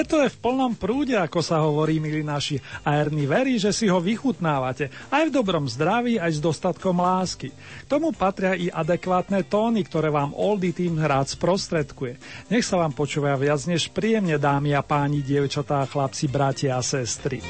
Leto je v plnom prúde, ako sa hovorí, milí naši, a Erny verí, že si ho vychutnávate, aj v dobrom zdraví, aj s dostatkom lásky. K tomu patria i adekvátne tóny, ktoré vám Oldy tým rád sprostredkuje. Nech sa vám počúva viac než príjemne, dámy a páni, dievčatá, chlapci, bratia a sestry.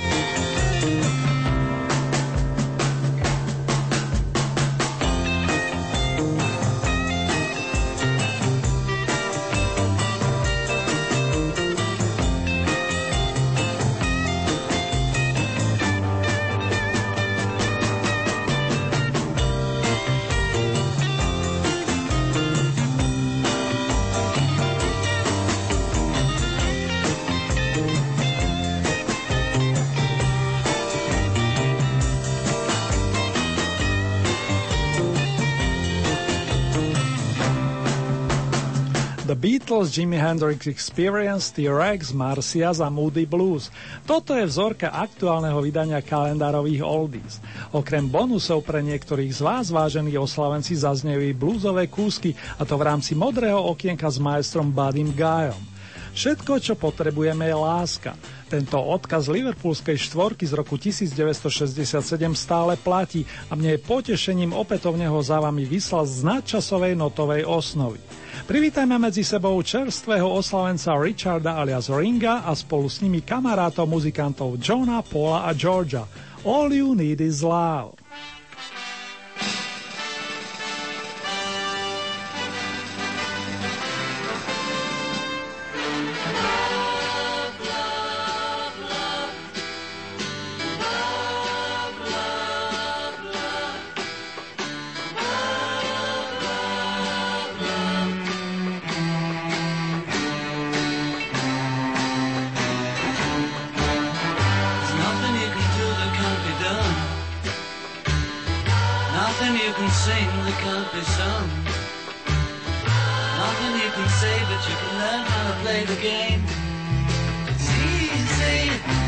Jimi Hendrix Experience, T-Rex, Marcia a Moody Blues. Toto je vzorka aktuálneho vydania kalendárových oldies. Okrem bonusov pre niektorých z vás, vážení oslavenci, zaznejú bluesové kúsky, a to v rámci modrého okienka s majstrom Buddym Guyom. Všetko, čo potrebujeme, je láska. Tento odkaz liverpoolskej štvorky z roku 1967 stále platí a mne je potešením opätovne ho za vami vyslal z nadčasovej notovej osnovy. Privítajme medzi sebou čerstvého oslavenca Richarda alias Ringa a spolu s nimi kamarátov muzikantov Johna, Paula a Georgia. All you need is love. Nothing you can sing that can't be sung. Nothing you can say, but you can learn how to play the game. It's easy.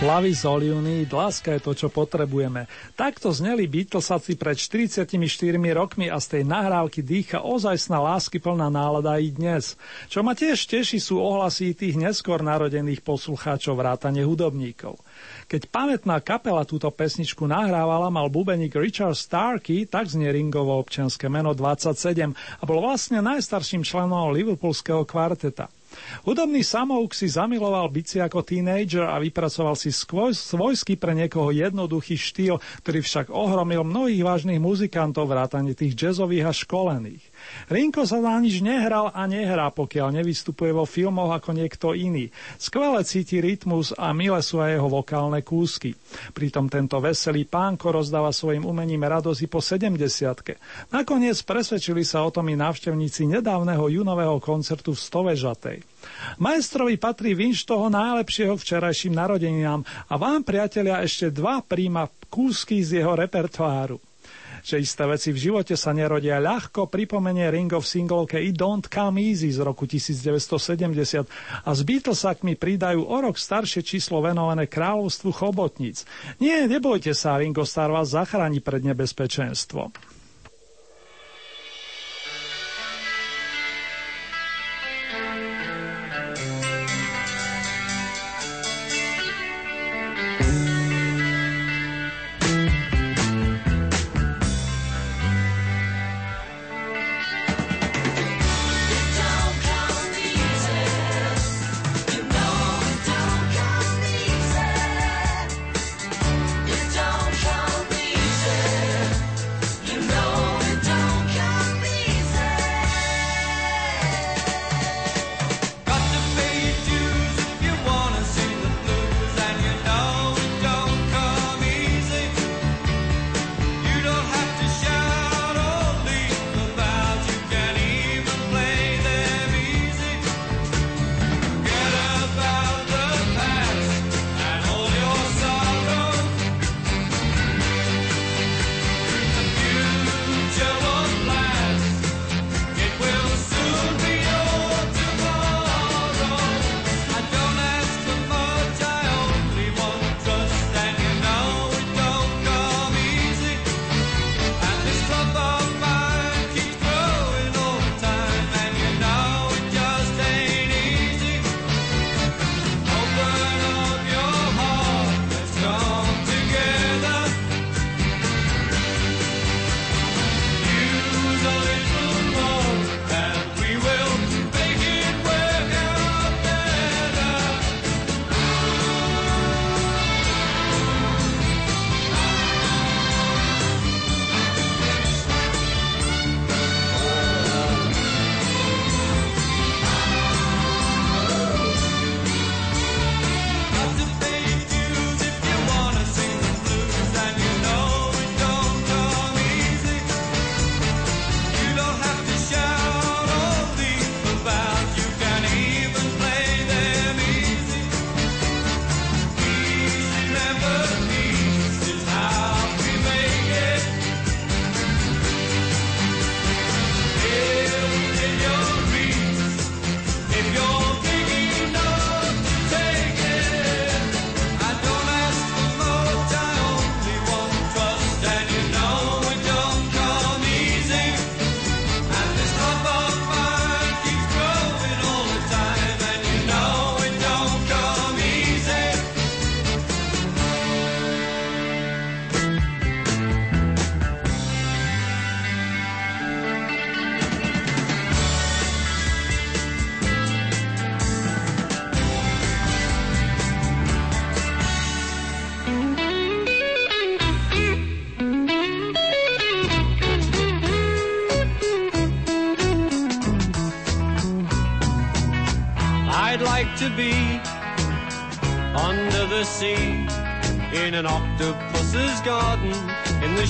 All you need, láska je to, čo potrebujeme. Takto zneli Beatlesaci pred 44 rokmi a z tej nahrávky dýcha ozajstná lásky plná nálada i dnes. Čo ma tiež teší sú ohlasy tých neskôr narodených poslucháčov vrátane hudobníkov. Keď pamätná kapela túto pesničku nahrávala, mal bubeník Richard Starkey, tak znie Ringovo občianske meno 27 a bol vlastne najstarším členom Liverpoolského kvarteta. Hudobný samouk si zamiloval bici ako tínejdžer a vypracoval si svojsky pre niekoho jednoduchý štýl, ktorý však ohromil mnohých vážnych muzikantov vrátane tých jazzových a školených. Rinko sa na nič nehral a nehrá, pokiaľ nevystupuje vo filmoch ako niekto iný. Skvele cíti rytmus a milé sú aj jeho vokálne kúsky. Pritom tento veselý pánko rozdáva svojim umením radosti po 70 Nakoniec presvedčili sa o tom i návštevníci nedávneho junového koncertu v Stovežatej. Majstrovi patrí vinš toho najlepšieho včerajším narodeninám a vám, priatelia, ešte dva príjma kúsky z jeho repertoáru. Že isté veci v živote sa nerodia ľahko, pripomenie Ring of singlovke I Don't Come Easy z roku 1970 a s Beatlesakmi pridajú o rok staršie číslo venované kráľovstvu chobotníc. Nie, nebojte sa, Ringo Star vás zachráni pred nebezpečenstvom.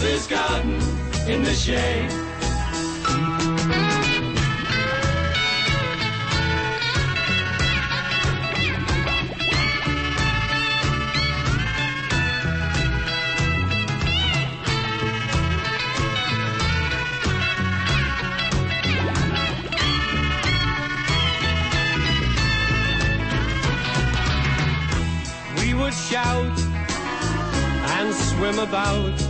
Octopus's garden in the shade. We would shout and swim about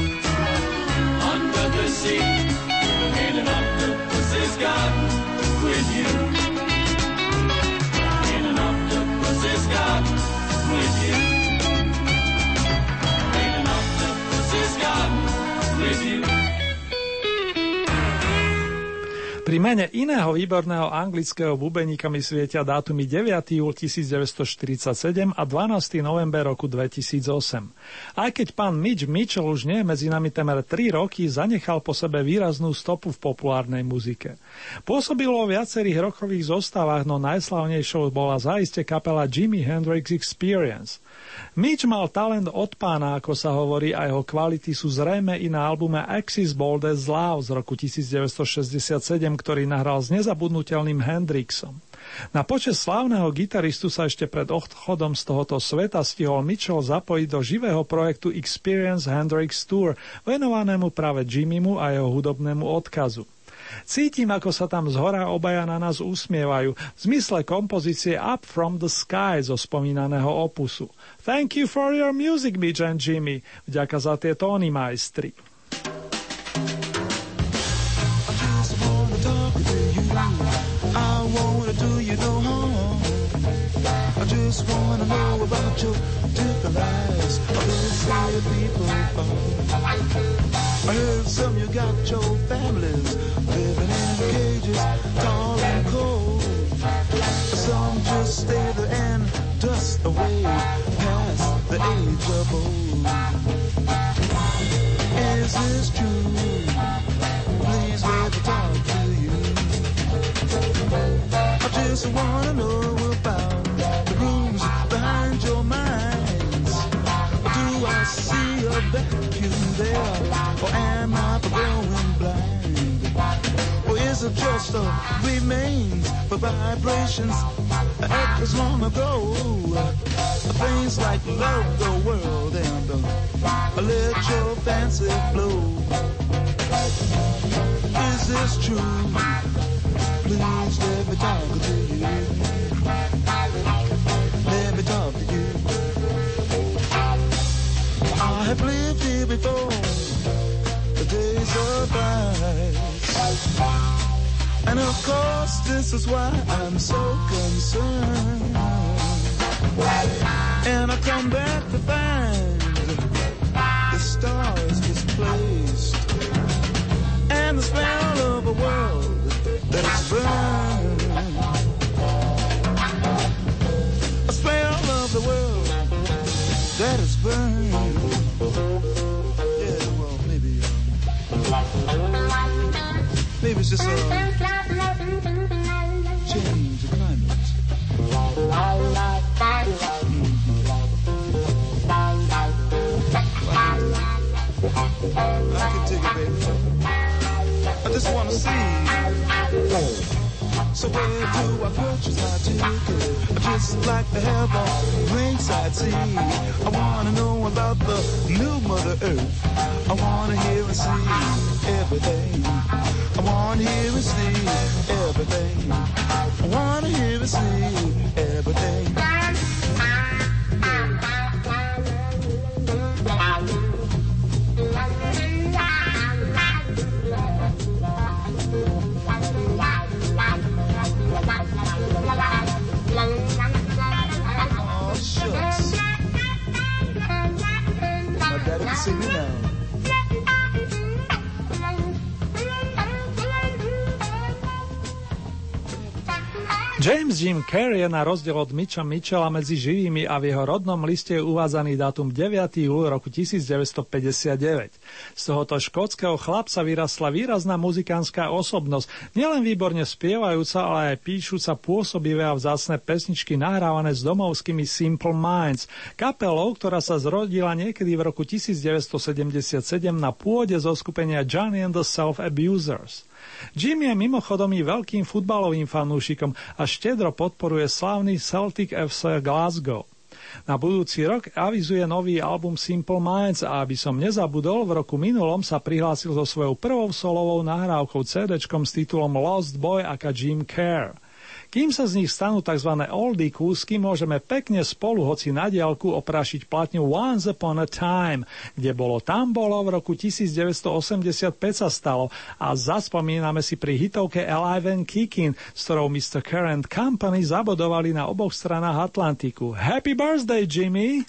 Tennessee. And an octopus's got Pri mene iného výborného anglického bubeníka mi svietia dátumy 9. júl 1947 a 12. november roku 2008. Aj keď pán Mitch Mitchell už nie medzi nami temer 3 roky, zanechal po sebe výraznú stopu v populárnej muzike. Pôsobil vo viacerých rokových zostavách, no najslavnejšou bola zaiste kapela Jimi Hendrix Experience. Mitch mal talent od pána, ako sa hovorí, a jeho kvality sú zrejme i na albume Axis Bold as Love z roku 1967, ktorý nahral s nezabudnutelným Hendrixom. Na počas slávneho gitaristu sa ešte pred odchodom z tohoto sveta stihol Mitchell zapojiť do živého projektu Experience Hendrix Tour, venovanému práve Jimmymu a jeho hudobnému odkazu. Cítim, ako sa tam z hora obaja na nás usmievajú, v zmysle kompozície Up from the Sky zo spomínaného opusu. Thank you for your music, Mitch and Jimmy. Vďaka za tie tóny, majstri. I you no. I your different lives. Of those way people. I heard some you got your families living in cages, tall and cold. Some just stay there and dust away past the age of old. Is this true? Please let me talk to you. I just wanna know about the rooms behind your minds. Do I see a vacuum or am I going blind? Or is it just a remains for vibrations echoes long ago? Things like love the world and uh, let your fancy flow. Is this true? Please let me talk to you. I've lived here before. The days of bright. And of course, this is why I'm so concerned. And I come back to find the stars displaced. And the smell of a world that is burned. Of the world that is burned. Just uh, change the climate. I can take it, baby. I just wanna see. So where do I purchase my ticket? I just like to have a ringside seat. I wanna know about the new Mother Earth. I wanna hear and see everything. I wanna hear and see everything. I wanna hear and see everything. James Jim Carrey je na rozdiel od Mitcha Mitchella medzi živými a v jeho rodnom liste je uvádzaný dátum 9. júl roku 1959. Z tohoto škótskeho chlapca vyrasla výrazná muzikánska osobnosť, nielen výborne spievajúca, ale aj píšuca pôsobivé a vzácne pesničky nahrávané s domovskými Simple Minds, kapelou, ktorá sa zrodila niekedy v roku 1977 na pôde zo skupenia Johnny and the Self Abusers. Jim je mimochodom i veľkým futbalovým fanúšikom a štedro podporuje slávny Celtic FC Glasgow. Na budúci rok avizuje nový album Simple Minds a aby som nezabudol, v roku minulom sa prihlásil so svojou prvou solovou nahrávkou CD s titulom Lost Boy aka Jim Care. Kým sa z nich stanú tzv. oldie kúsky, môžeme pekne spolu, hoci na diálku, oprašiť platňu Once Upon a Time, kde bolo tam bolo v roku 1985 sa stalo a zaspomíname si pri hitovke Alive and Kicking, s ktorou Mr. Current Company zabodovali na oboch stranách Atlantiku. Happy birthday, Jimmy!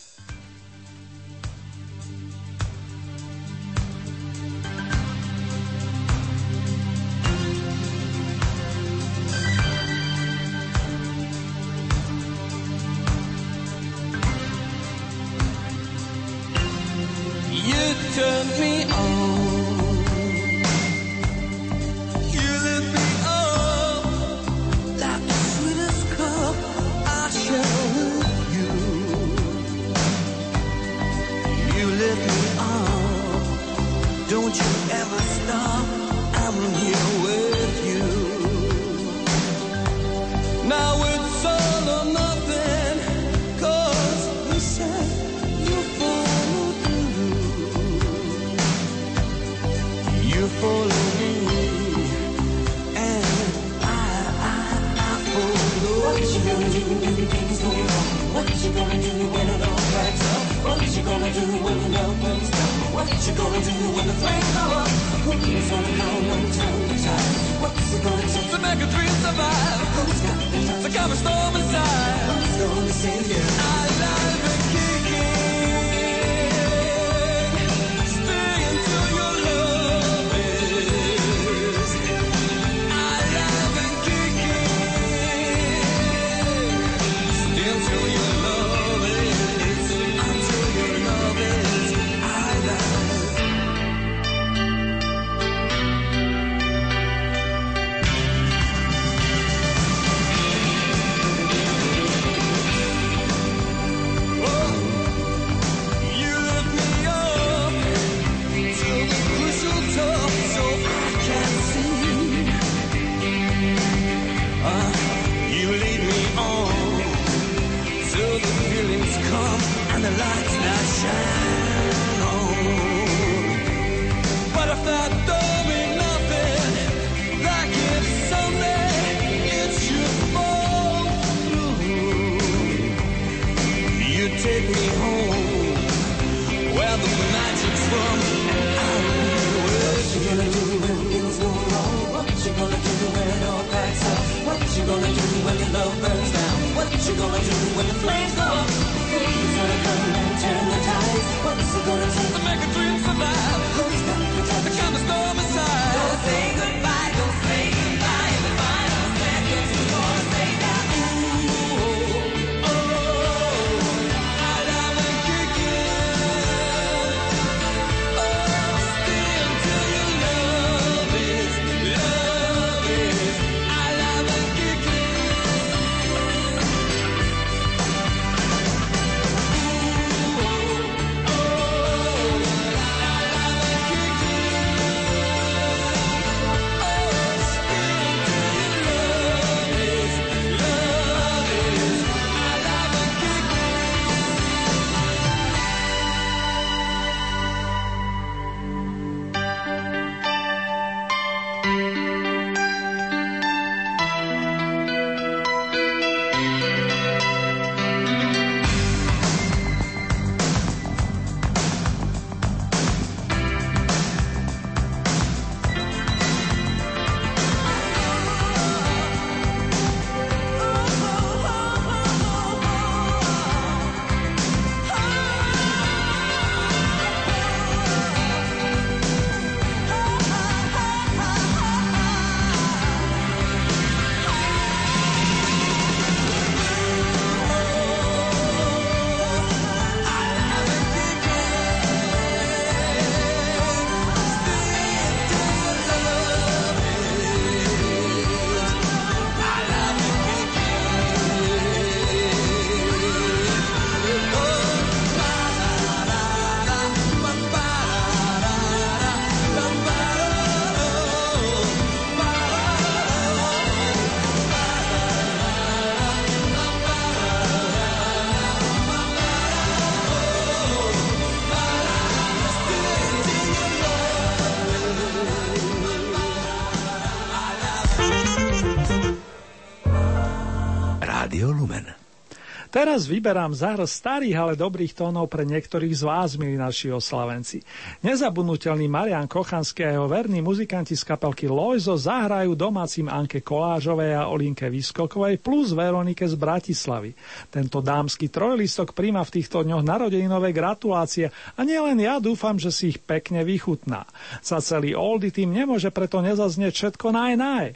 Teraz vyberám zahr starých, ale dobrých tónov pre niektorých z vás, milí naši oslavenci. Nezabudnutelný Marian Kochanský a jeho verní muzikanti z kapelky Lojzo zahrajú domácim Anke Kolážovej a Olinke Vyskokovej plus Veronike z Bratislavy. Tento dámsky trojlistok príjma v týchto dňoch narodeninové gratulácie a nielen ja dúfam, že si ich pekne vychutná. Za celý Oldy tým nemôže preto nezaznieť všetko naj naj.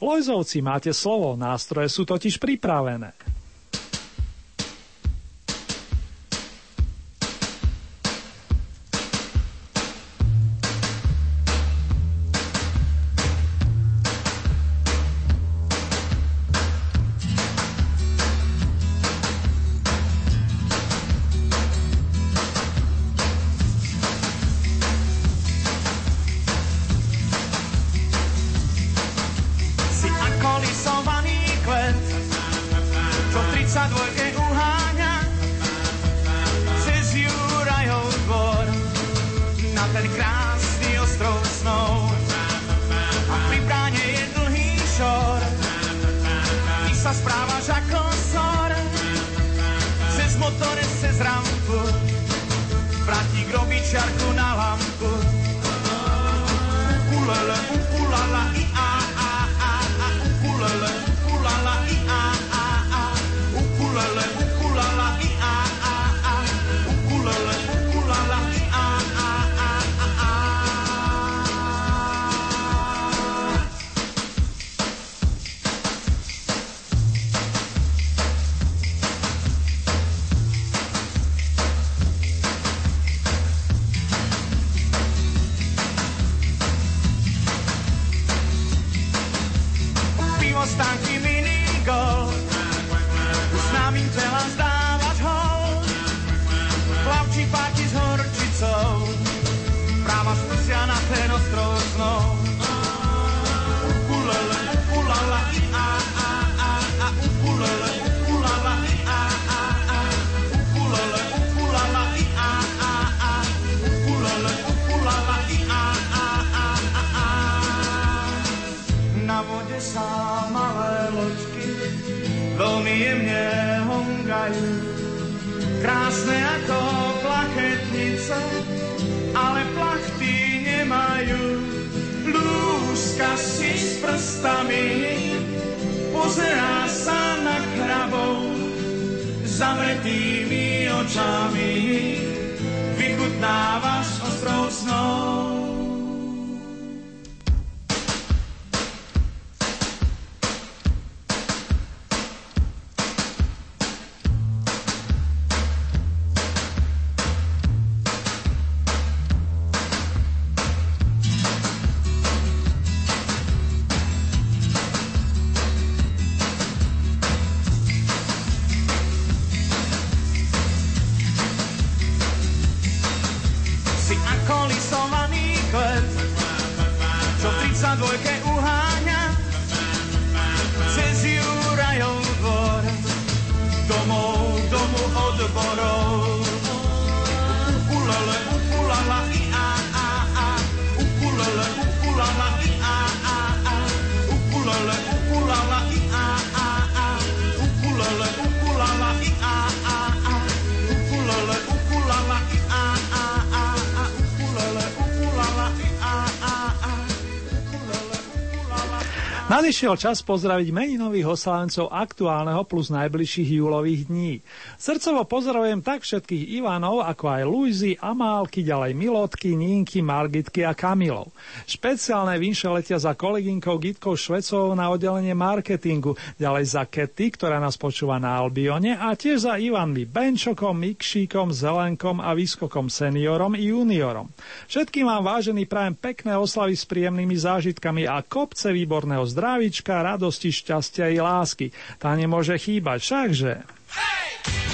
Lojzovci, máte slovo, nástroje sú totiž pripravené. Nadišiel čas pozdraviť meninových oslávencov aktuálneho plus najbližších júlových dní. Srdcovo pozdravujem tak všetkých Ivanov, ako aj Luizy, Amálky, ďalej Milotky, Nínky, Margitky a Kamilov. Špeciálne vinše letia za kolegynkou Gitkou Švecovou na oddelenie marketingu, ďalej za Kety, ktorá nás počúva na Albione a tiež za Ivanmi Benčokom, Mikšíkom, Zelenkom a Výskokom seniorom i juniorom. Všetkým vám vážený prajem pekné oslavy s príjemnými zážitkami a kopce výborného zdravia zdravička, radosti, šťastia i lásky. Tá nemôže chýbať, všakže. Hey!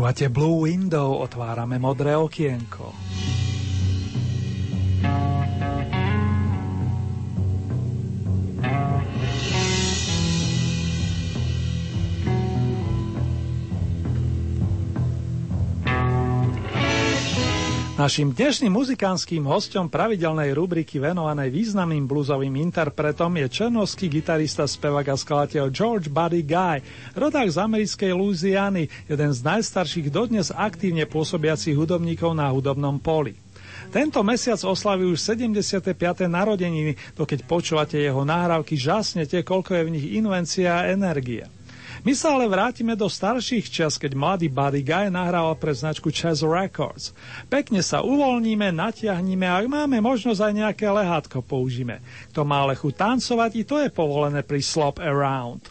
Počúvate Blue Window, otvárame modré okienko. Naším dnešným muzikánskym hostom pravidelnej rubriky venovanej významným bluesovým interpretom je černovský gitarista, spevák a skladateľ George Buddy Guy, rodák z americkej Louisiany, jeden z najstarších dodnes aktívne pôsobiacich hudobníkov na hudobnom poli. Tento mesiac oslaví už 75. narodeniny, to keď počúvate jeho nahrávky, žasnete, koľko je v nich invencia a energia. My sa ale vrátime do starších čas, keď mladý Buddy Guy nahrával pre značku Chess Records. Pekne sa uvoľníme, natiahnime a ak máme možnosť aj nejaké lehátko použíme. Kto má lechu tancovať, i to je povolené pri Slop Around.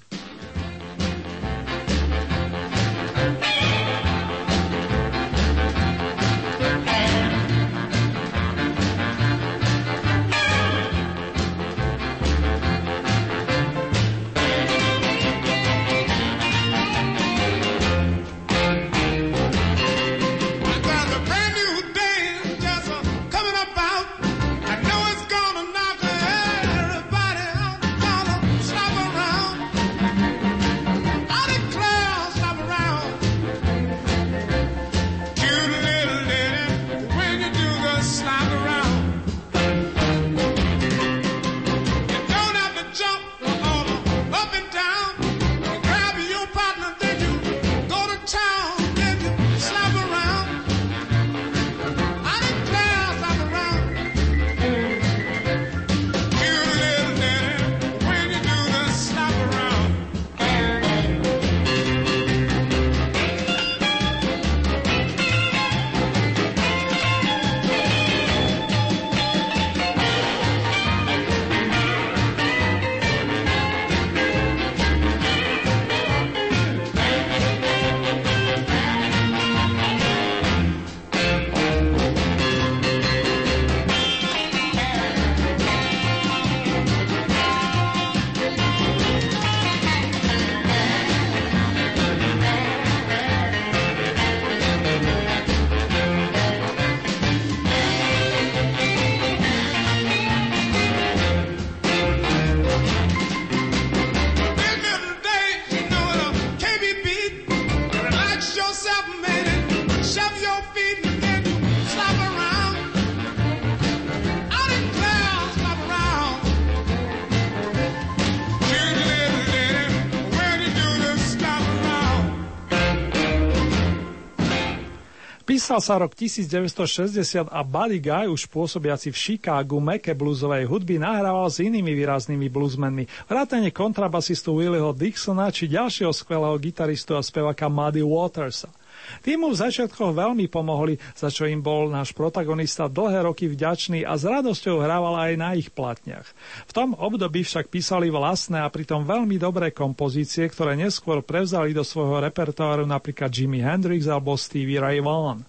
Písal sa rok 1960 a Buddy Guy, už pôsobiaci v Chicagu meke bluesovej hudby, nahrával s inými výraznými bluesmenmi, vrátane kontrabasistu Willieho Dixona či ďalšieho skvelého gitaristu a spevaka Muddy Watersa. Tí mu v začiatkoch veľmi pomohli, za čo im bol náš protagonista dlhé roky vďačný a s radosťou hrával aj na ich platniach. V tom období však písali vlastné a pritom veľmi dobré kompozície, ktoré neskôr prevzali do svojho repertoáru napríklad Jimi Hendrix alebo Stevie Ray Vaughan.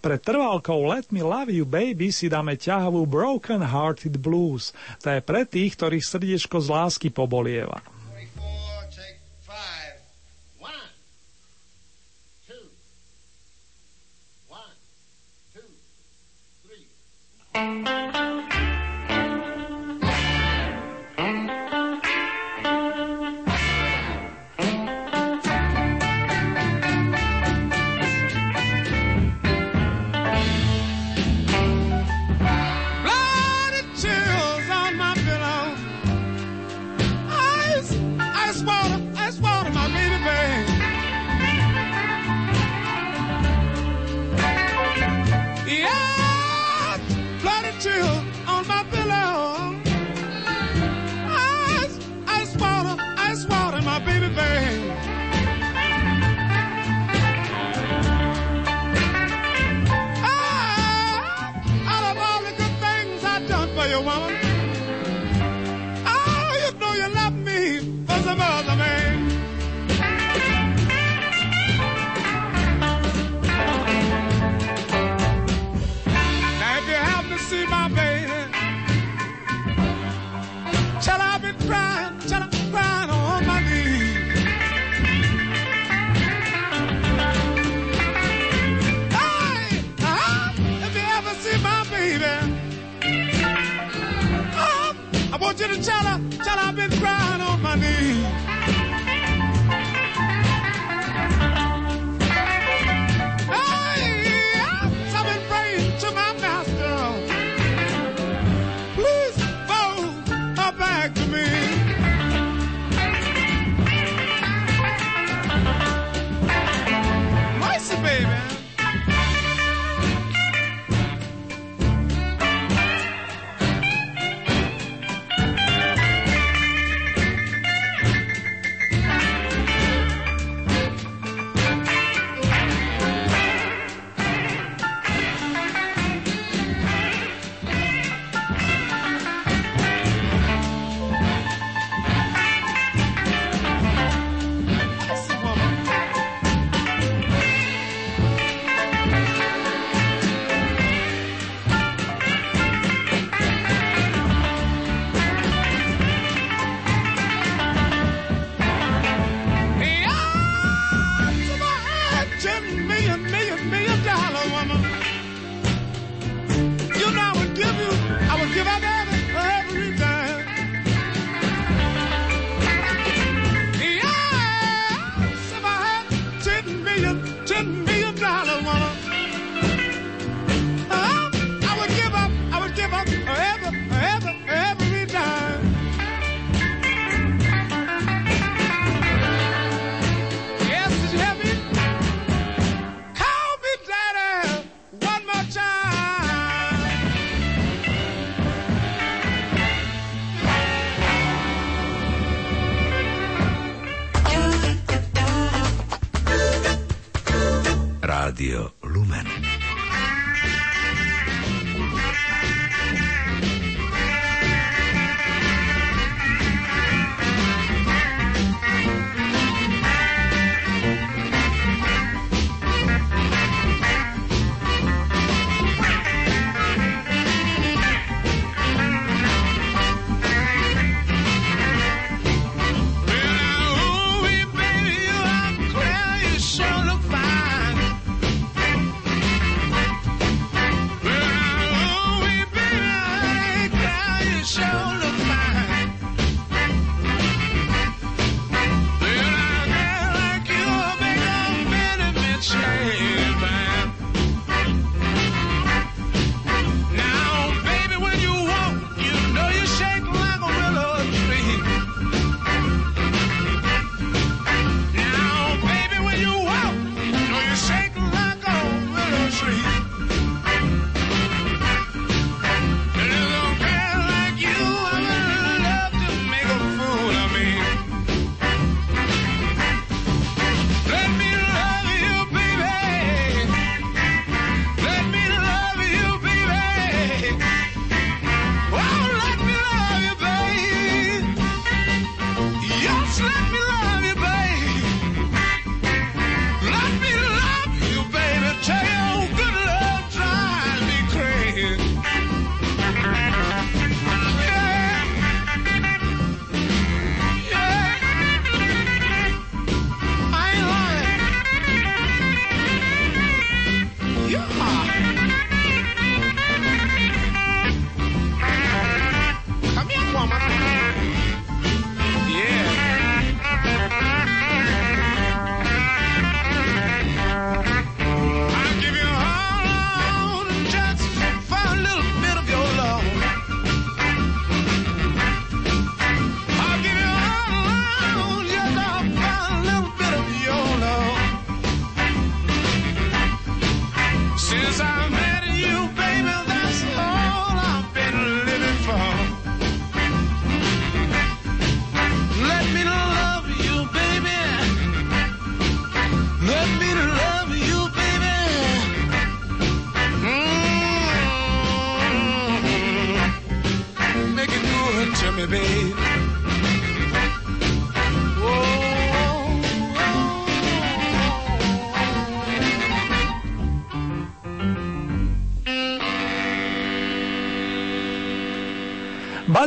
Pred trvalkou Let Me Love You Baby si dáme ťahavú Broken Hearted Blues. To je pre tých, ktorých srdiečko z lásky pobolieva. thank you you to tell her, tell her I've been crying on my knees.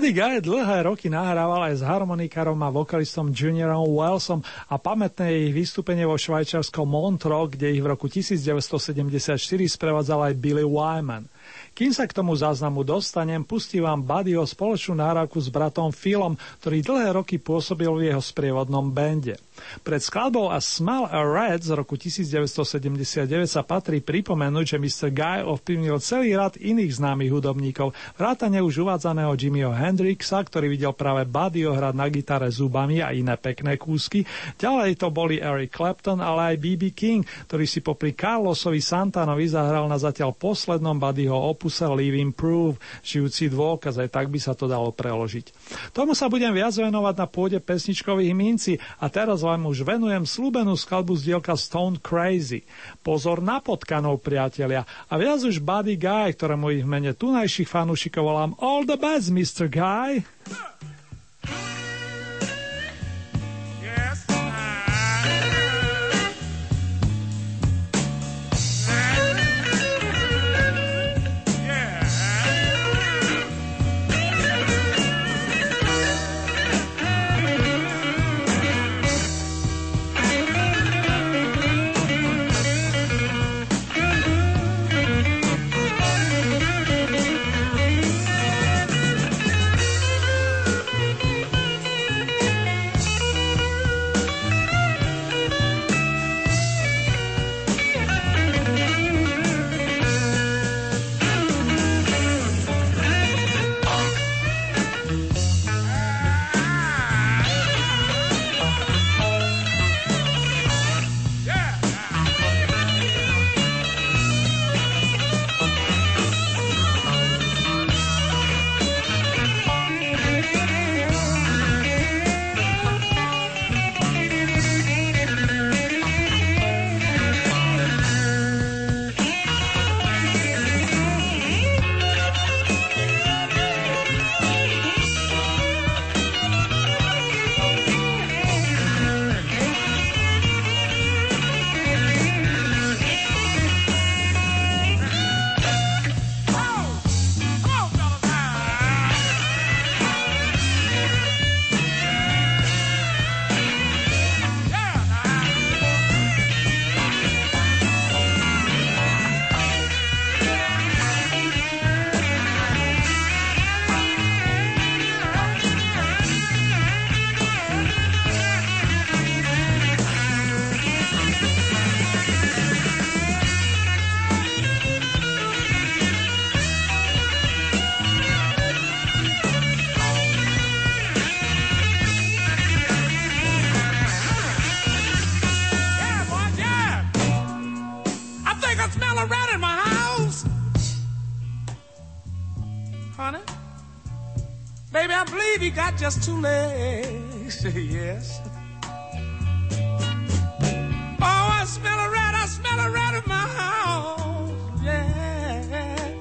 Buddy Guy dlhé roky nahrával aj s harmonikárom a vokalistom Juniorom Wellsom a pamätné ich vystúpenie vo švajčiarskom Montreux, kde ich v roku 1974 sprevádzal aj Billy Wyman. Kým sa k tomu záznamu dostanem, pustím vám Buddyho spoločnú náravku s bratom Philom, ktorý dlhé roky pôsobil v jeho sprievodnom bende. Pred skladbou a Smell a Red z roku 1979 sa patrí pripomenúť, že Mr. Guy ovplyvnil celý rad iných známych hudobníkov, vrátane už uvádzaného Jimmyho Hendrixa, ktorý videl práve Buddyho hrať na gitare zubami a iné pekné kúsky. Ďalej to boli Eric Clapton, ale aj B.B. King, ktorý si popri Carlosovi Santanovi zahral na zatiaľ poslednom Buddyho opuse Living Proof, žijúci dôkaz, aj tak by sa to dalo preložiť. Tomu sa budem viac venovať na pôde pesničkových minci a teraz vám už venujem slúbenú skladbu z dielka Stone Crazy. Pozor na potkanov, priatelia, a viac už Buddy Guy, ktorému ich mene tunajších fanúšikov volám All the best, Mr. Guy. got just two legs, yes. Oh, I smell a rat, I smell a rat in my house, yeah.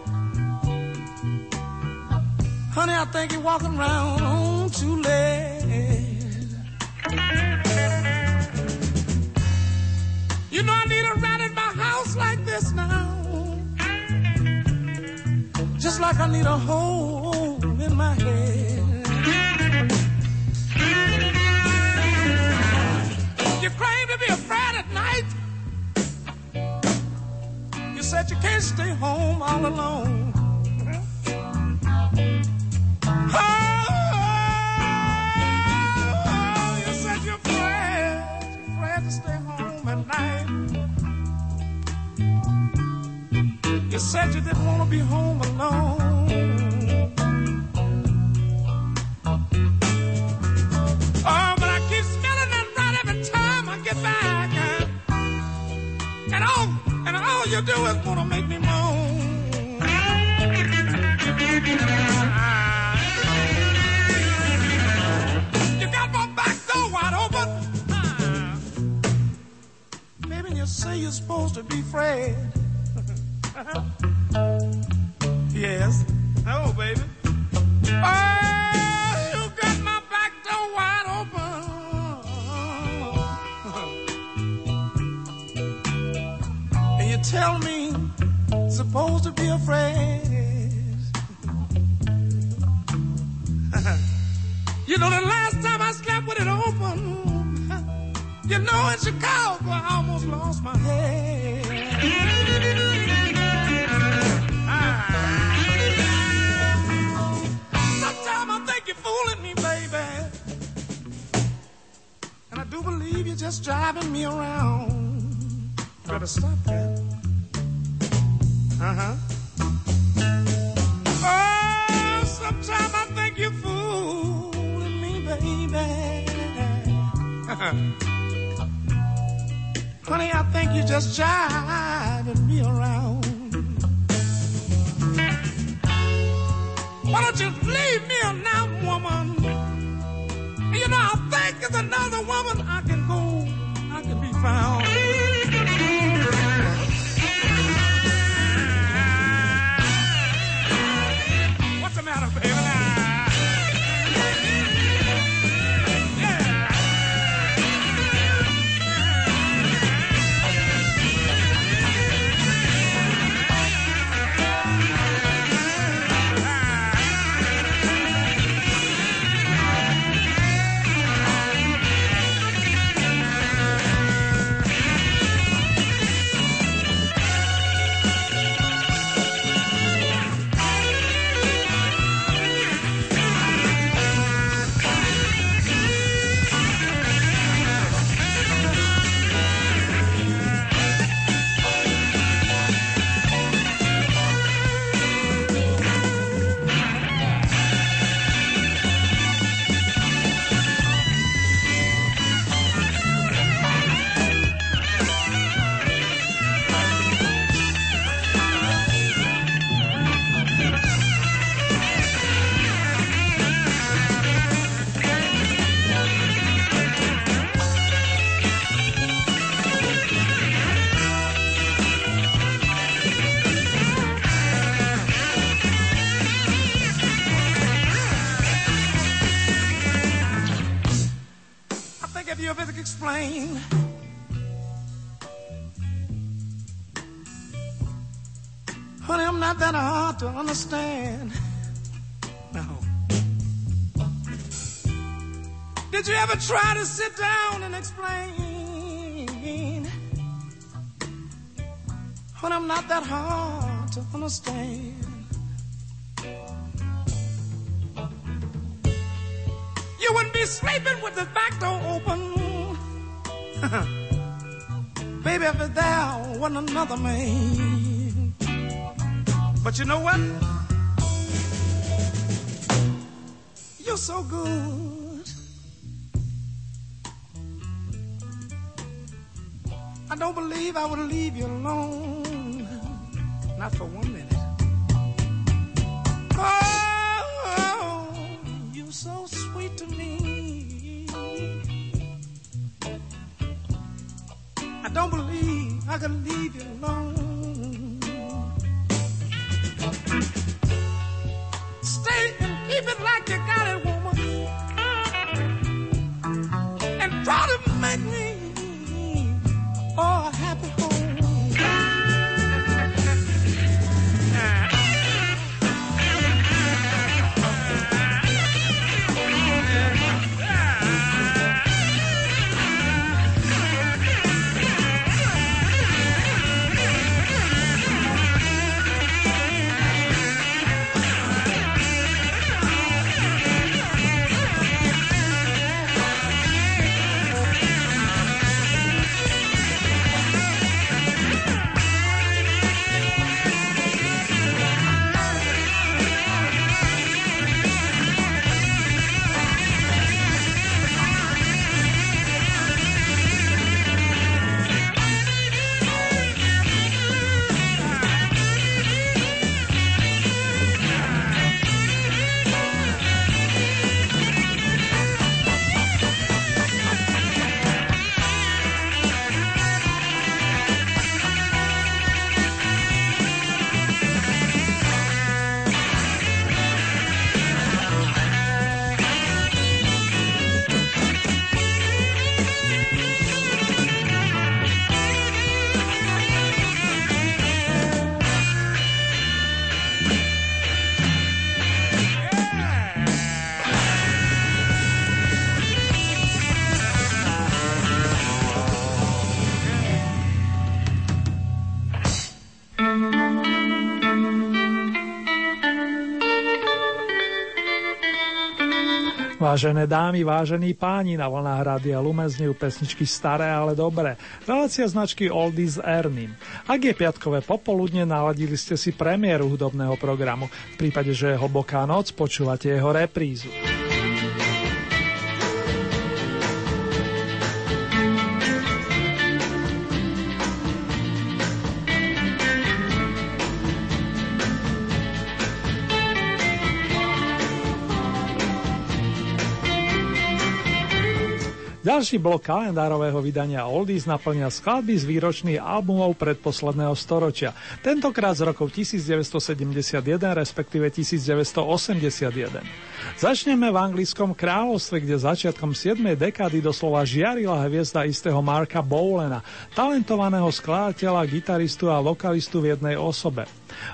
Honey, I think you're walking around on two legs. You know I need a rat in my house like this now. Just like I need a hole stay home all alone. be friends. Me around. Better stop that. Explain Honey, I'm not that hard to understand. No. Did you ever try to sit down and explain? Honey, I'm not that hard to understand. You wouldn't be sleeping with the back door open. Baby, if there wasn't another man. But you know what? You're so good. I don't believe I would leave you alone. Not for one minute. Oh, you're so sweet to me. Don't believe I could leave you alone. Stay and keep it like you got it, Vážené dámy, vážení páni, na vlnách Rádia Lumen znejú pesničky staré, ale dobré. Relácia značky Oldies Ernim. Ak je piatkové popoludne, naladili ste si premiéru hudobného programu. V prípade, že je hlboká noc, počúvate jeho reprízu. Ďalší blok kalendárového vydania Oldies naplňa skladby z výročných albumov predposledného storočia, tentokrát z rokov 1971, respektíve 1981. Začneme v anglickom kráľovstve, kde začiatkom 7. dekády doslova žiarila hviezda istého Marka Bowlena, talentovaného skladateľa, gitaristu a vokalistu v jednej osobe.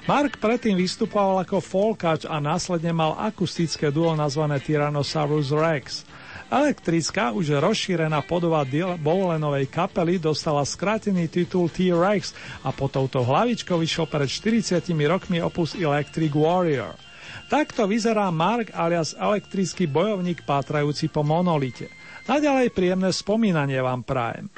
Mark predtým vystupoval ako folkač a následne mal akustické duo nazvané Tyrannosaurus Rex. Elektrická, už rozšírená podoba Bowlenovej kapely dostala skrátený titul T-Rex a po touto hlavičkou vyšiel pred 40 rokmi opus Electric Warrior. Takto vyzerá Mark alias elektrický bojovník pátrajúci po monolite. Naďalej príjemné spomínanie vám prajem.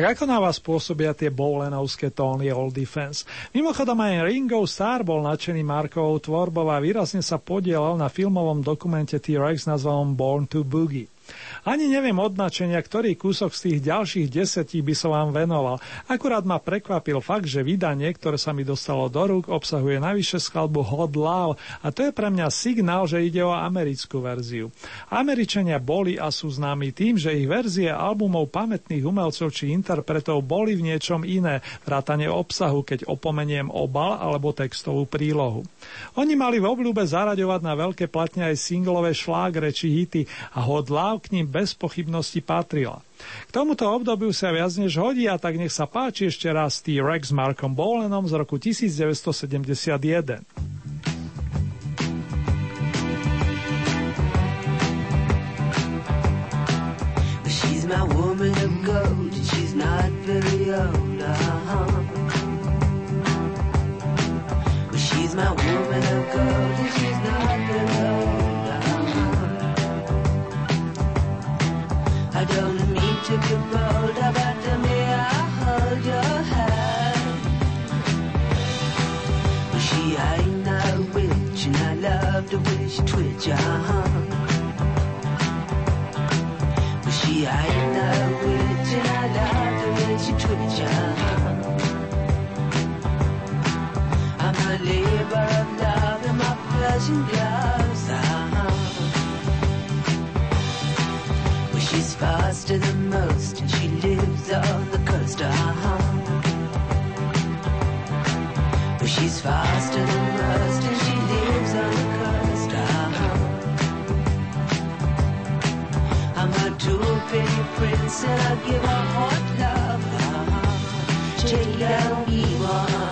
Tak ako na vás pôsobia tie bowlenovské tóny Old Defense? Mimochodom aj Ringo Starr bol nadšený Markovou tvorbou a výrazne sa podielal na filmovom dokumente T-Rex nazvanom Born to Boogie. Ani neviem od načenia, ktorý kúsok z tých ďalších desetí by som vám venoval. Akurát ma prekvapil fakt, že vydanie, ktoré sa mi dostalo do rúk, obsahuje navyše skladbu Hot Love a to je pre mňa signál, že ide o americkú verziu. Američania boli a sú známi tým, že ich verzie albumov pamätných umelcov či interpretov boli v niečom iné, vrátane obsahu, keď opomeniem obal alebo textovú prílohu. Oni mali v obľúbe zaraďovať na veľké platne aj singlové šlágre či hity a Hot Love k ním bez pochybnosti patrila. K tomuto obdobiu sa viac než hodí a tak nech sa páči ešte raz T-Rex s Markom Bowlenom z roku 1971. She's my woman of gold, she's not very old, uh-huh. she's my woman of gold, I don't mean to be bold, but me I hold your hand. But she ain't no witch, and I love the she twitch, uh-huh. But she ain't no witch, and I love the she twitch, uh-huh. I'm a labor of love in my flesh and faster than most, and she lives on the coast. Uh-huh. But she's faster than most, and she lives on the coast. Uh-huh. I'm a two-penny prince, and I give a hot love. Uh-huh. Take down evil.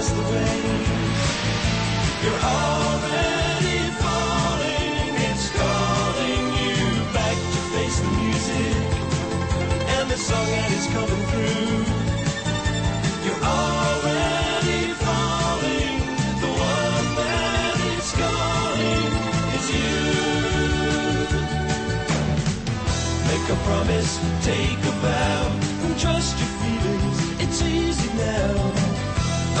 You're already falling, it's calling you back to face the music and the song that is coming through. You're already falling, the one that is calling is you. Make a promise, take a vow, and trust your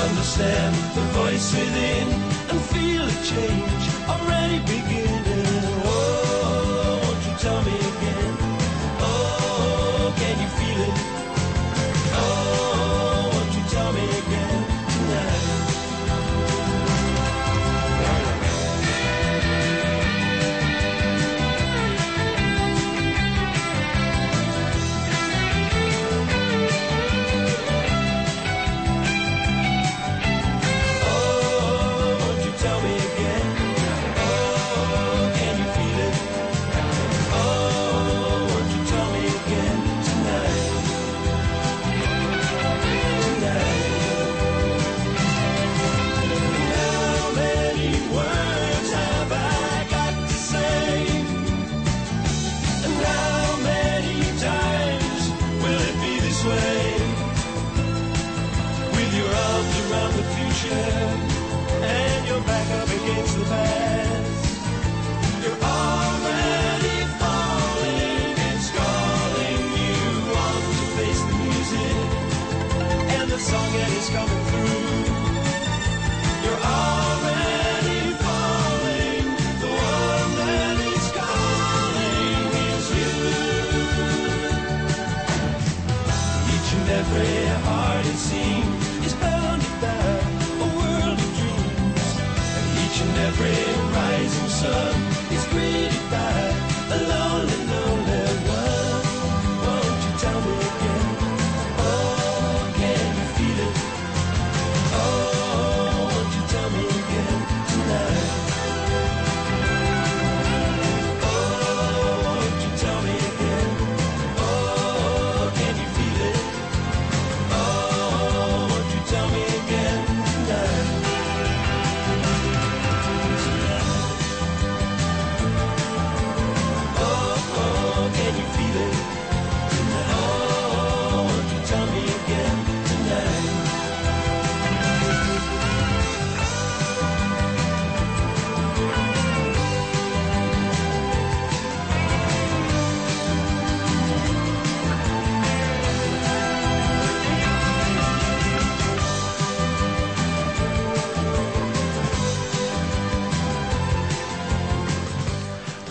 Understand the voice within and feel a change already beginning.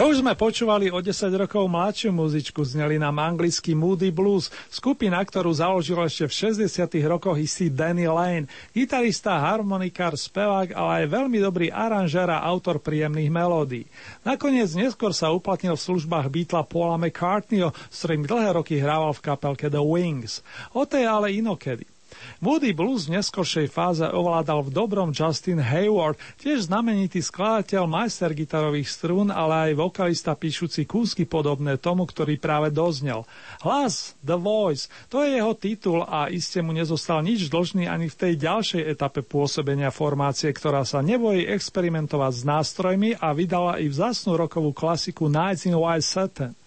Už sme počúvali o 10 rokov mladšiu muzičku, zneli nám anglický Moody Blues, skupina, ktorú založil ešte v 60 rokoch istý Danny Lane, gitarista, harmonikár, spevák, ale aj veľmi dobrý aranžér a autor príjemných melódií. Nakoniec neskôr sa uplatnil v službách Beatla Paula McCartneyho, s ktorým dlhé roky hrával v kapelke The Wings. O tej ale inokedy. Moody Blues v neskoršej fáze ovládal v dobrom Justin Hayward, tiež znamenitý skladateľ majster gitarových strún, ale aj vokalista píšuci kúsky podobné tomu, ktorý práve doznel. Hlas, The Voice, to je jeho titul a iste mu nezostal nič dlžný ani v tej ďalšej etape pôsobenia formácie, ktorá sa nebojí experimentovať s nástrojmi a vydala i vzácnú rokovú klasiku Nights in White Satin.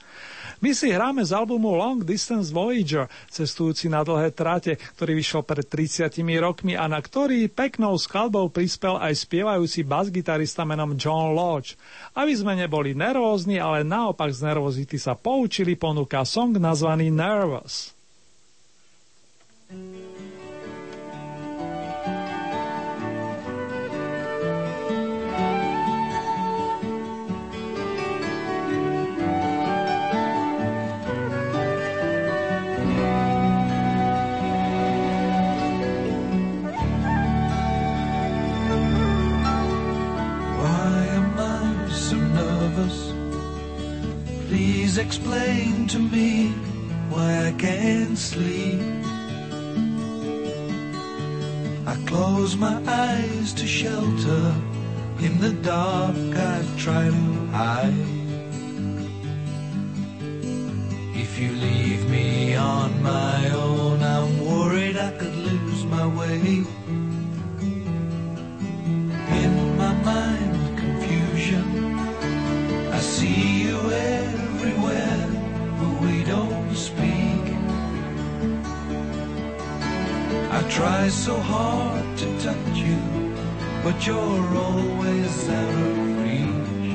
My si hráme z albumu Long Distance Voyager, cestujúci na dlhé trate, ktorý vyšiel pred 30 rokmi a na ktorý peknou skladbou prispel aj spievajúci basgitarista menom John Lodge. Aby sme neboli nervózni, ale naopak z nervozity sa poučili, ponúka song nazvaný Nervous. Why Please explain to me why I can't sleep. I close my eyes to shelter. In the dark I try to hide. If you leave me on my own, I'm worried I could lose my way. In my mind, confusion. I see you. I try so hard to touch you, but you're always out of reach.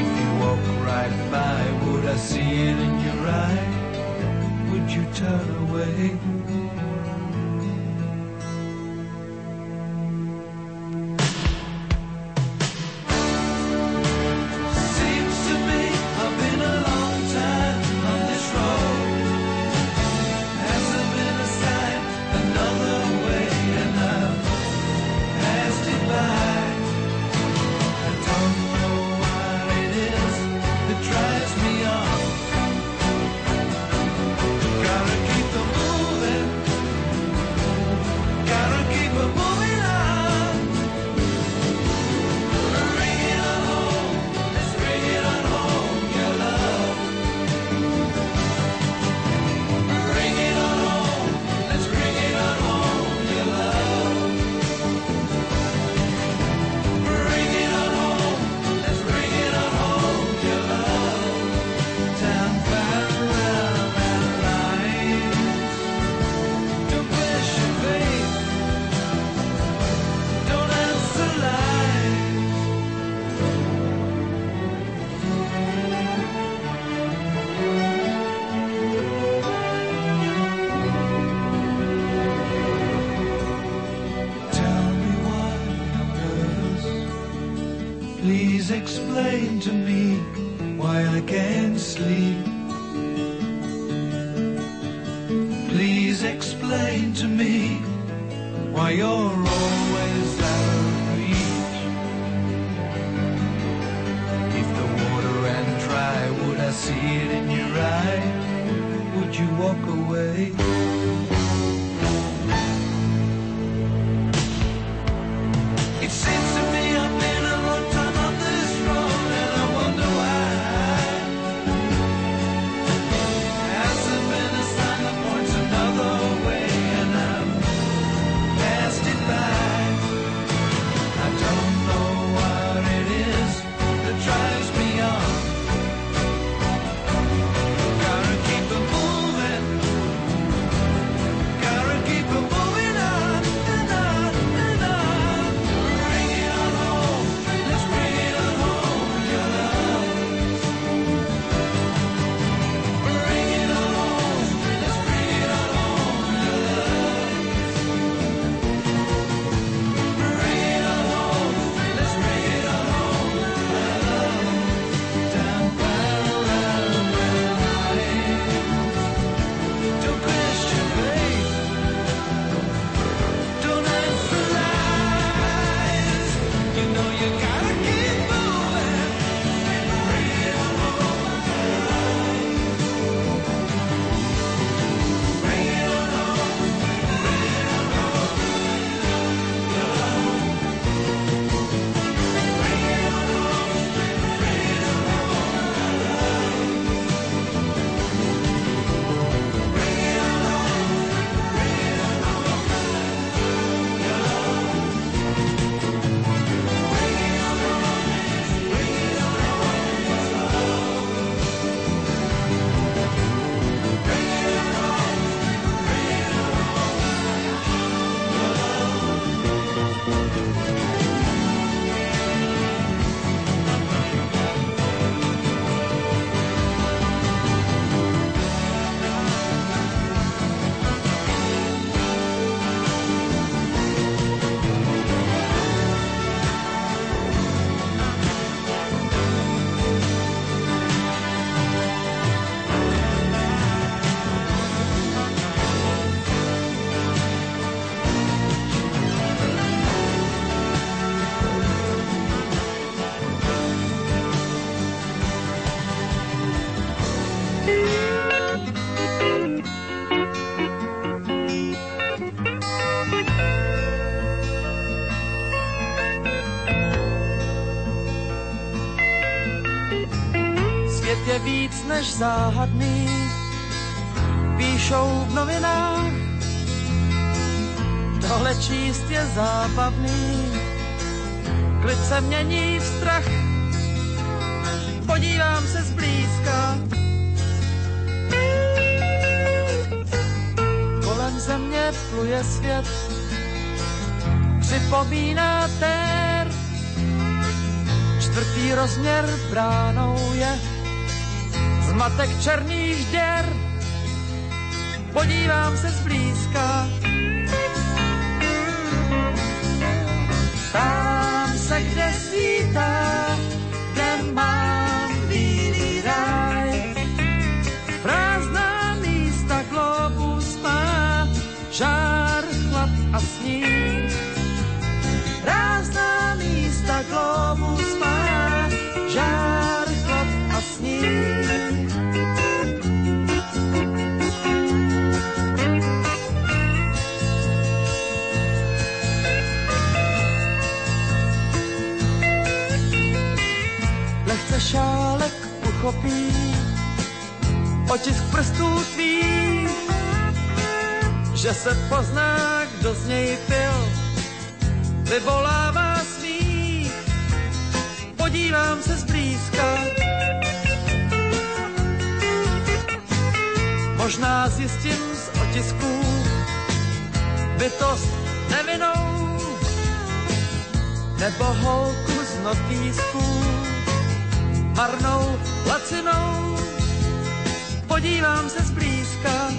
If you walk right by, would I see it in your eye? Would you turn away? explain to me záhadný, píšou v novinách, tohle číst je zábavný, klid se mění v strach, podívám se zblízka, kolem země pluje svět, připomíná tér, čtvrtý rozměr bránou je, zmatek černých děr, podívám se zblízka. Tam se, kde svítá, otisk prstů tvých, že se pozná, kdo z něj pil, vyvolává smích. Podívám se zblízka, možná zjistím z otisků bytost nevinou, nebo holku z notýsků, marnou lacinou. Podívám se zblízka,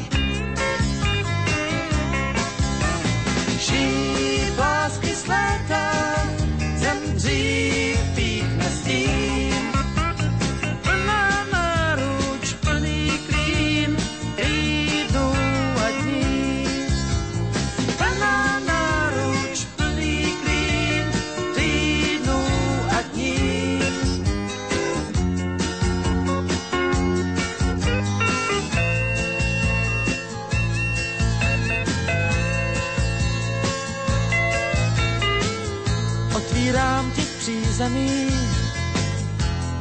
Šíp lásky slétá, zem v přízemí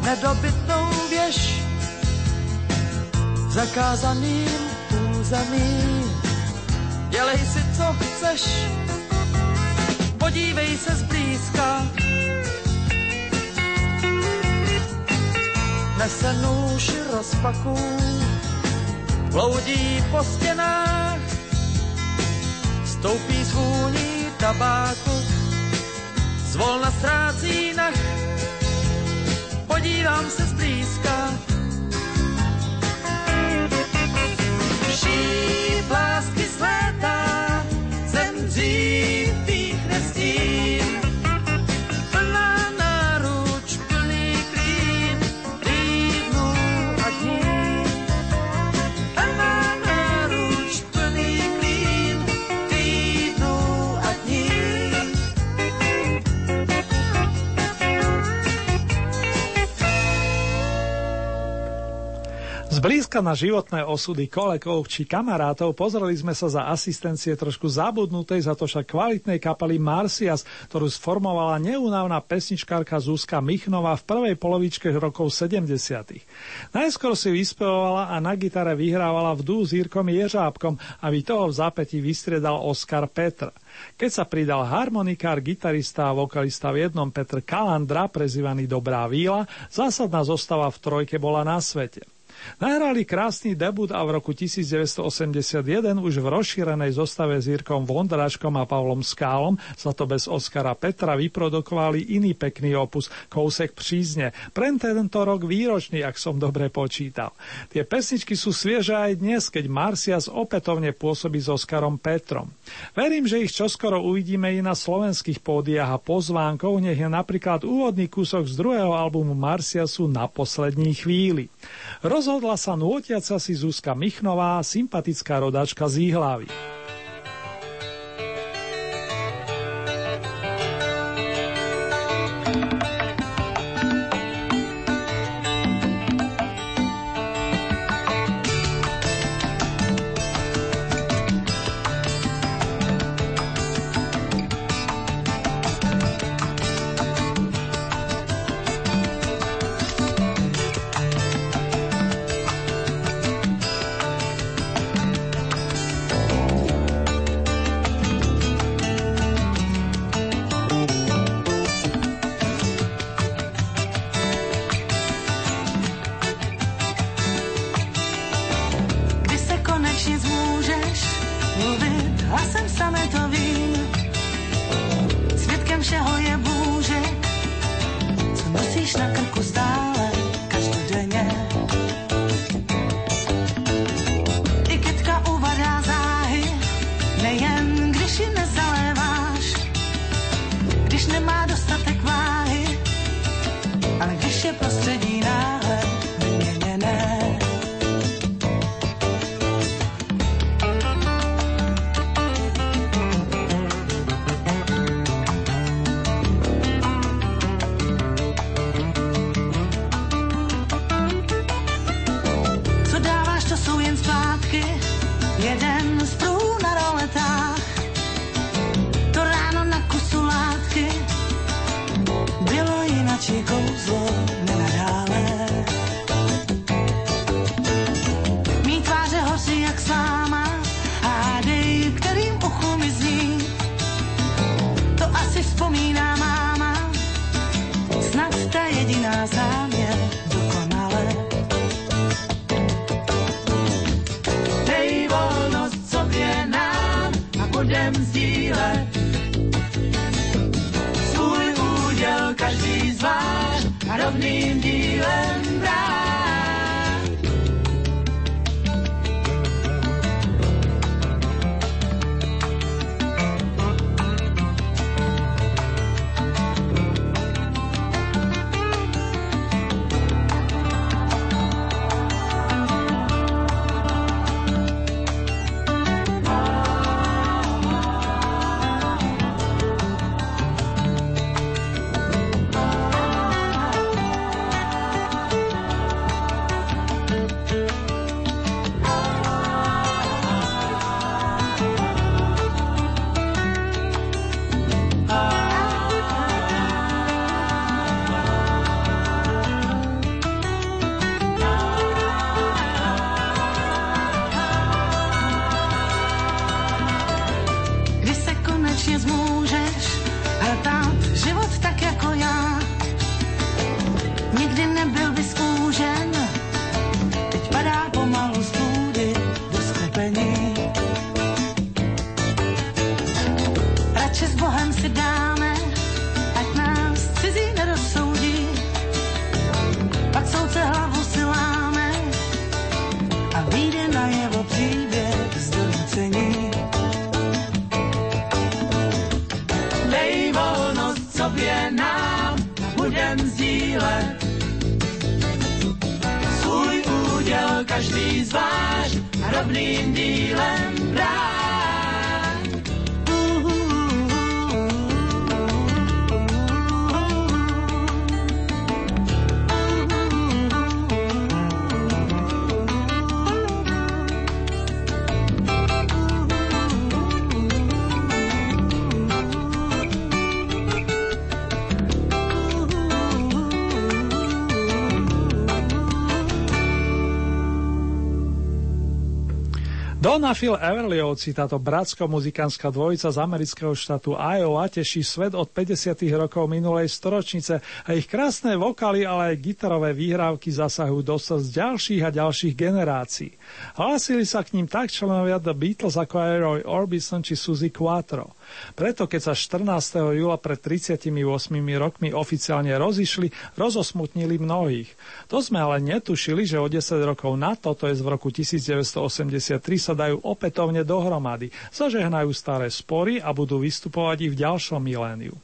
nedobytnou věž zakázaným území. Dělej si, co chceš, podívej se zblízka. Nese nůž rozpaků, bloudí po stěnách, stoupí zvůní tabáku, zvolna ztrácí nach. Podívám se zblízka. Zblízka na životné osudy kolegov či kamarátov pozreli sme sa za asistencie trošku zabudnutej, za to však kvalitnej kapely Marcias, ktorú sformovala neúnavná pesničkárka Zuzka Michnová v prvej polovičke rokov 70. Najskôr si vyspevovala a na gitare vyhrávala v dú s Jirkom Ježábkom, aby toho v zápäti vystriedal Oskar Petr. Keď sa pridal harmonikár, gitarista a vokalista v jednom Petr Kalandra, prezývaný Dobrá víla, zásadná zostava v trojke bola na svete. Nahrali krásny debut a v roku 1981 už v rozšírenej zostave s Jirkom Vondračkom a Pavlom Skálom za to bez Oskara Petra vyprodukovali iný pekný opus Kousek přízne. Pre tento rok výročný, ak som dobre počítal. Tie pesničky sú svieže aj dnes, keď Marcias opätovne pôsobí s Oskarom Petrom. Verím, že ich čoskoro uvidíme i na slovenských pódiách a pozvánkov, nech je napríklad úvodný kúsok z druhého albumu Marciasu na poslední chvíli. Rozhodla sa nôtiaca si Zuzka Michnová, sympatická rodačka z Íhlavy. Donna Phil Everlyovci, táto bratsko-muzikánska dvojica z amerického štátu Iowa, teší svet od 50. rokov minulej storočnice a ich krásne vokály, ale aj gitarové výhrávky zasahujú dosť z ďalších a ďalších generácií. Hlásili sa k ním tak členovia The Beatles ako aj Roy Orbison či Suzy Quattro. Preto, keď sa 14. júla pred 38 rokmi oficiálne rozišli, rozosmutnili mnohých. To sme ale netušili, že o 10 rokov na to, to je v roku 1983, sa dajú opätovne dohromady, zažehnajú staré spory a budú vystupovať i v ďalšom miléniu.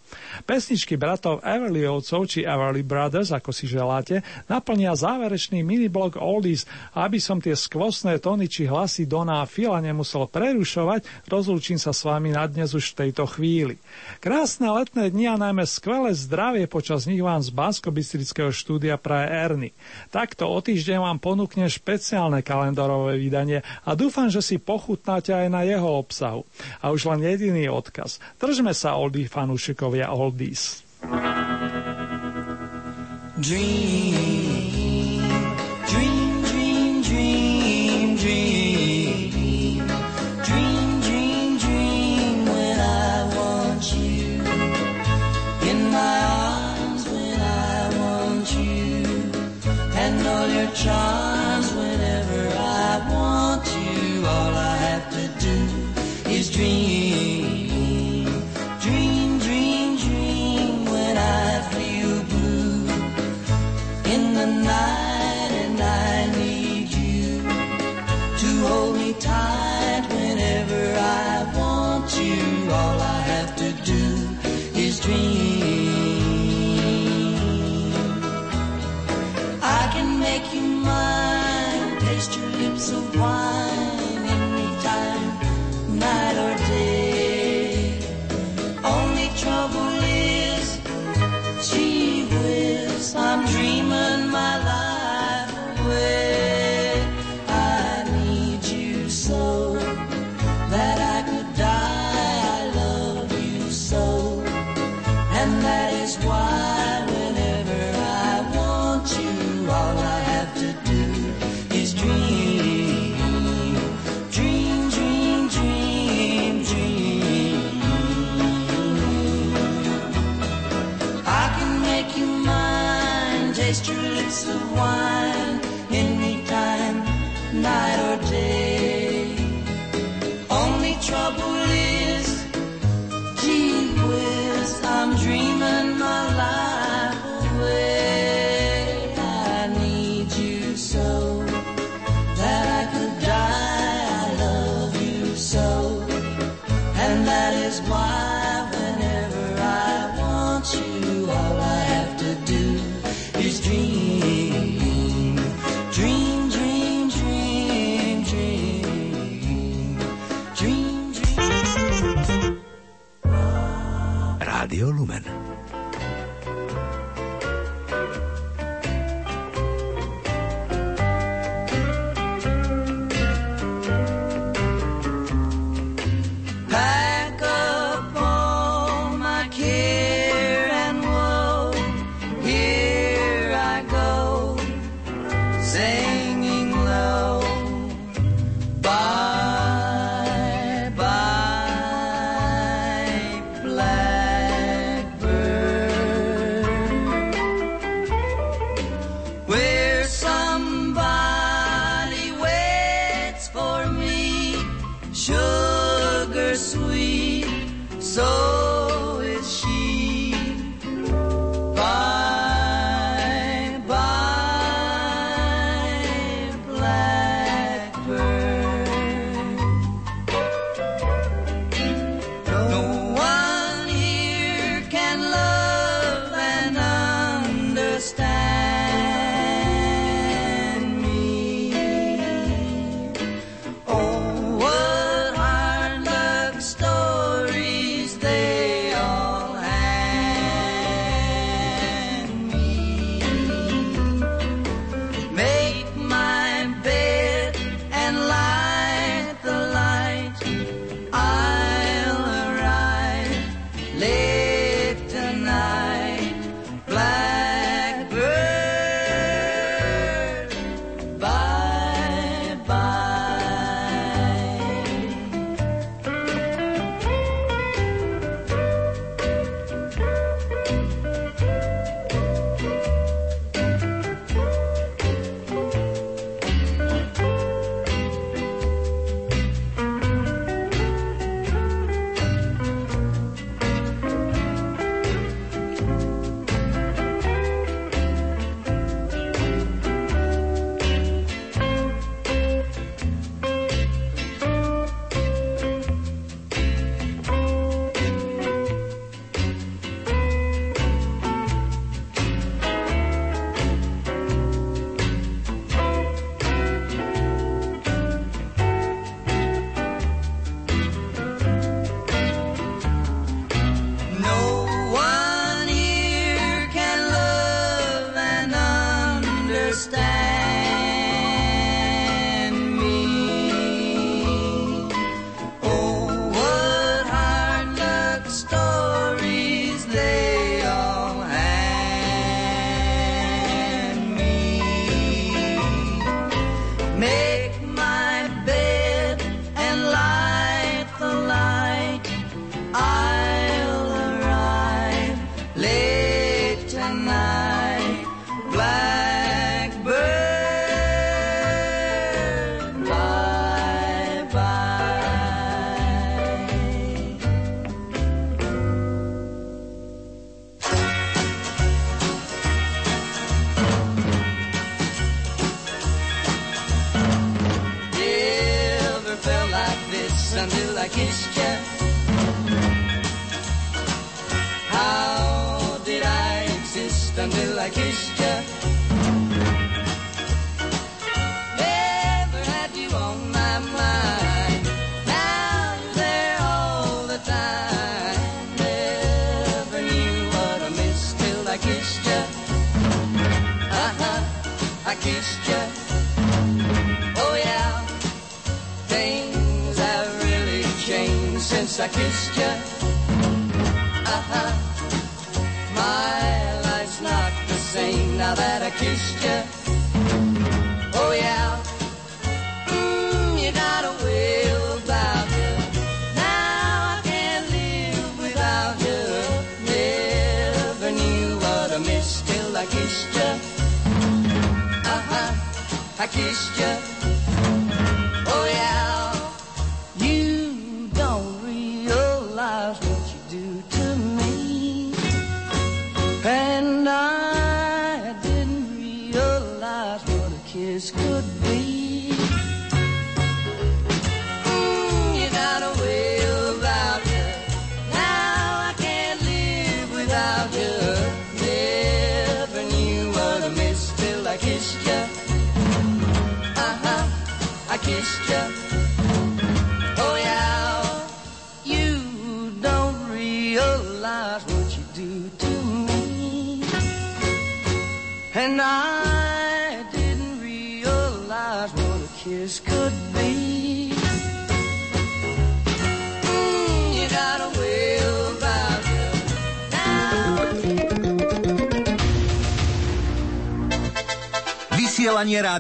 Pesničky bratov Everlyovcov či Everly Brothers, ako si želáte, naplnia záverečný miniblok Oldies aby som tie skvostné tóny či hlasy Dona a Fila nemusel prerušovať, rozlúčim sa s vami na dnes už tejto chvíli. Krásne letné dni a najmä skvelé zdravie počas nich vám z bansko štúdia praje Erny. Takto o týždeň vám ponúkne špeciálne kalendárové vydanie a dúfam, že si pochutnáte aj na jeho obsahu. A už len jediný odkaz. Držme sa oldie fanúšikovia oldies. Dream,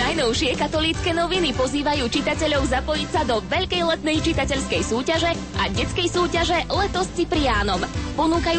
Najnovšie katolícke noviny pozývajú čitateľov zapojiť sa do veľkej letnej čitateľskej súťaže a detskej súťaže Letos Cipriánom. Ponúkajú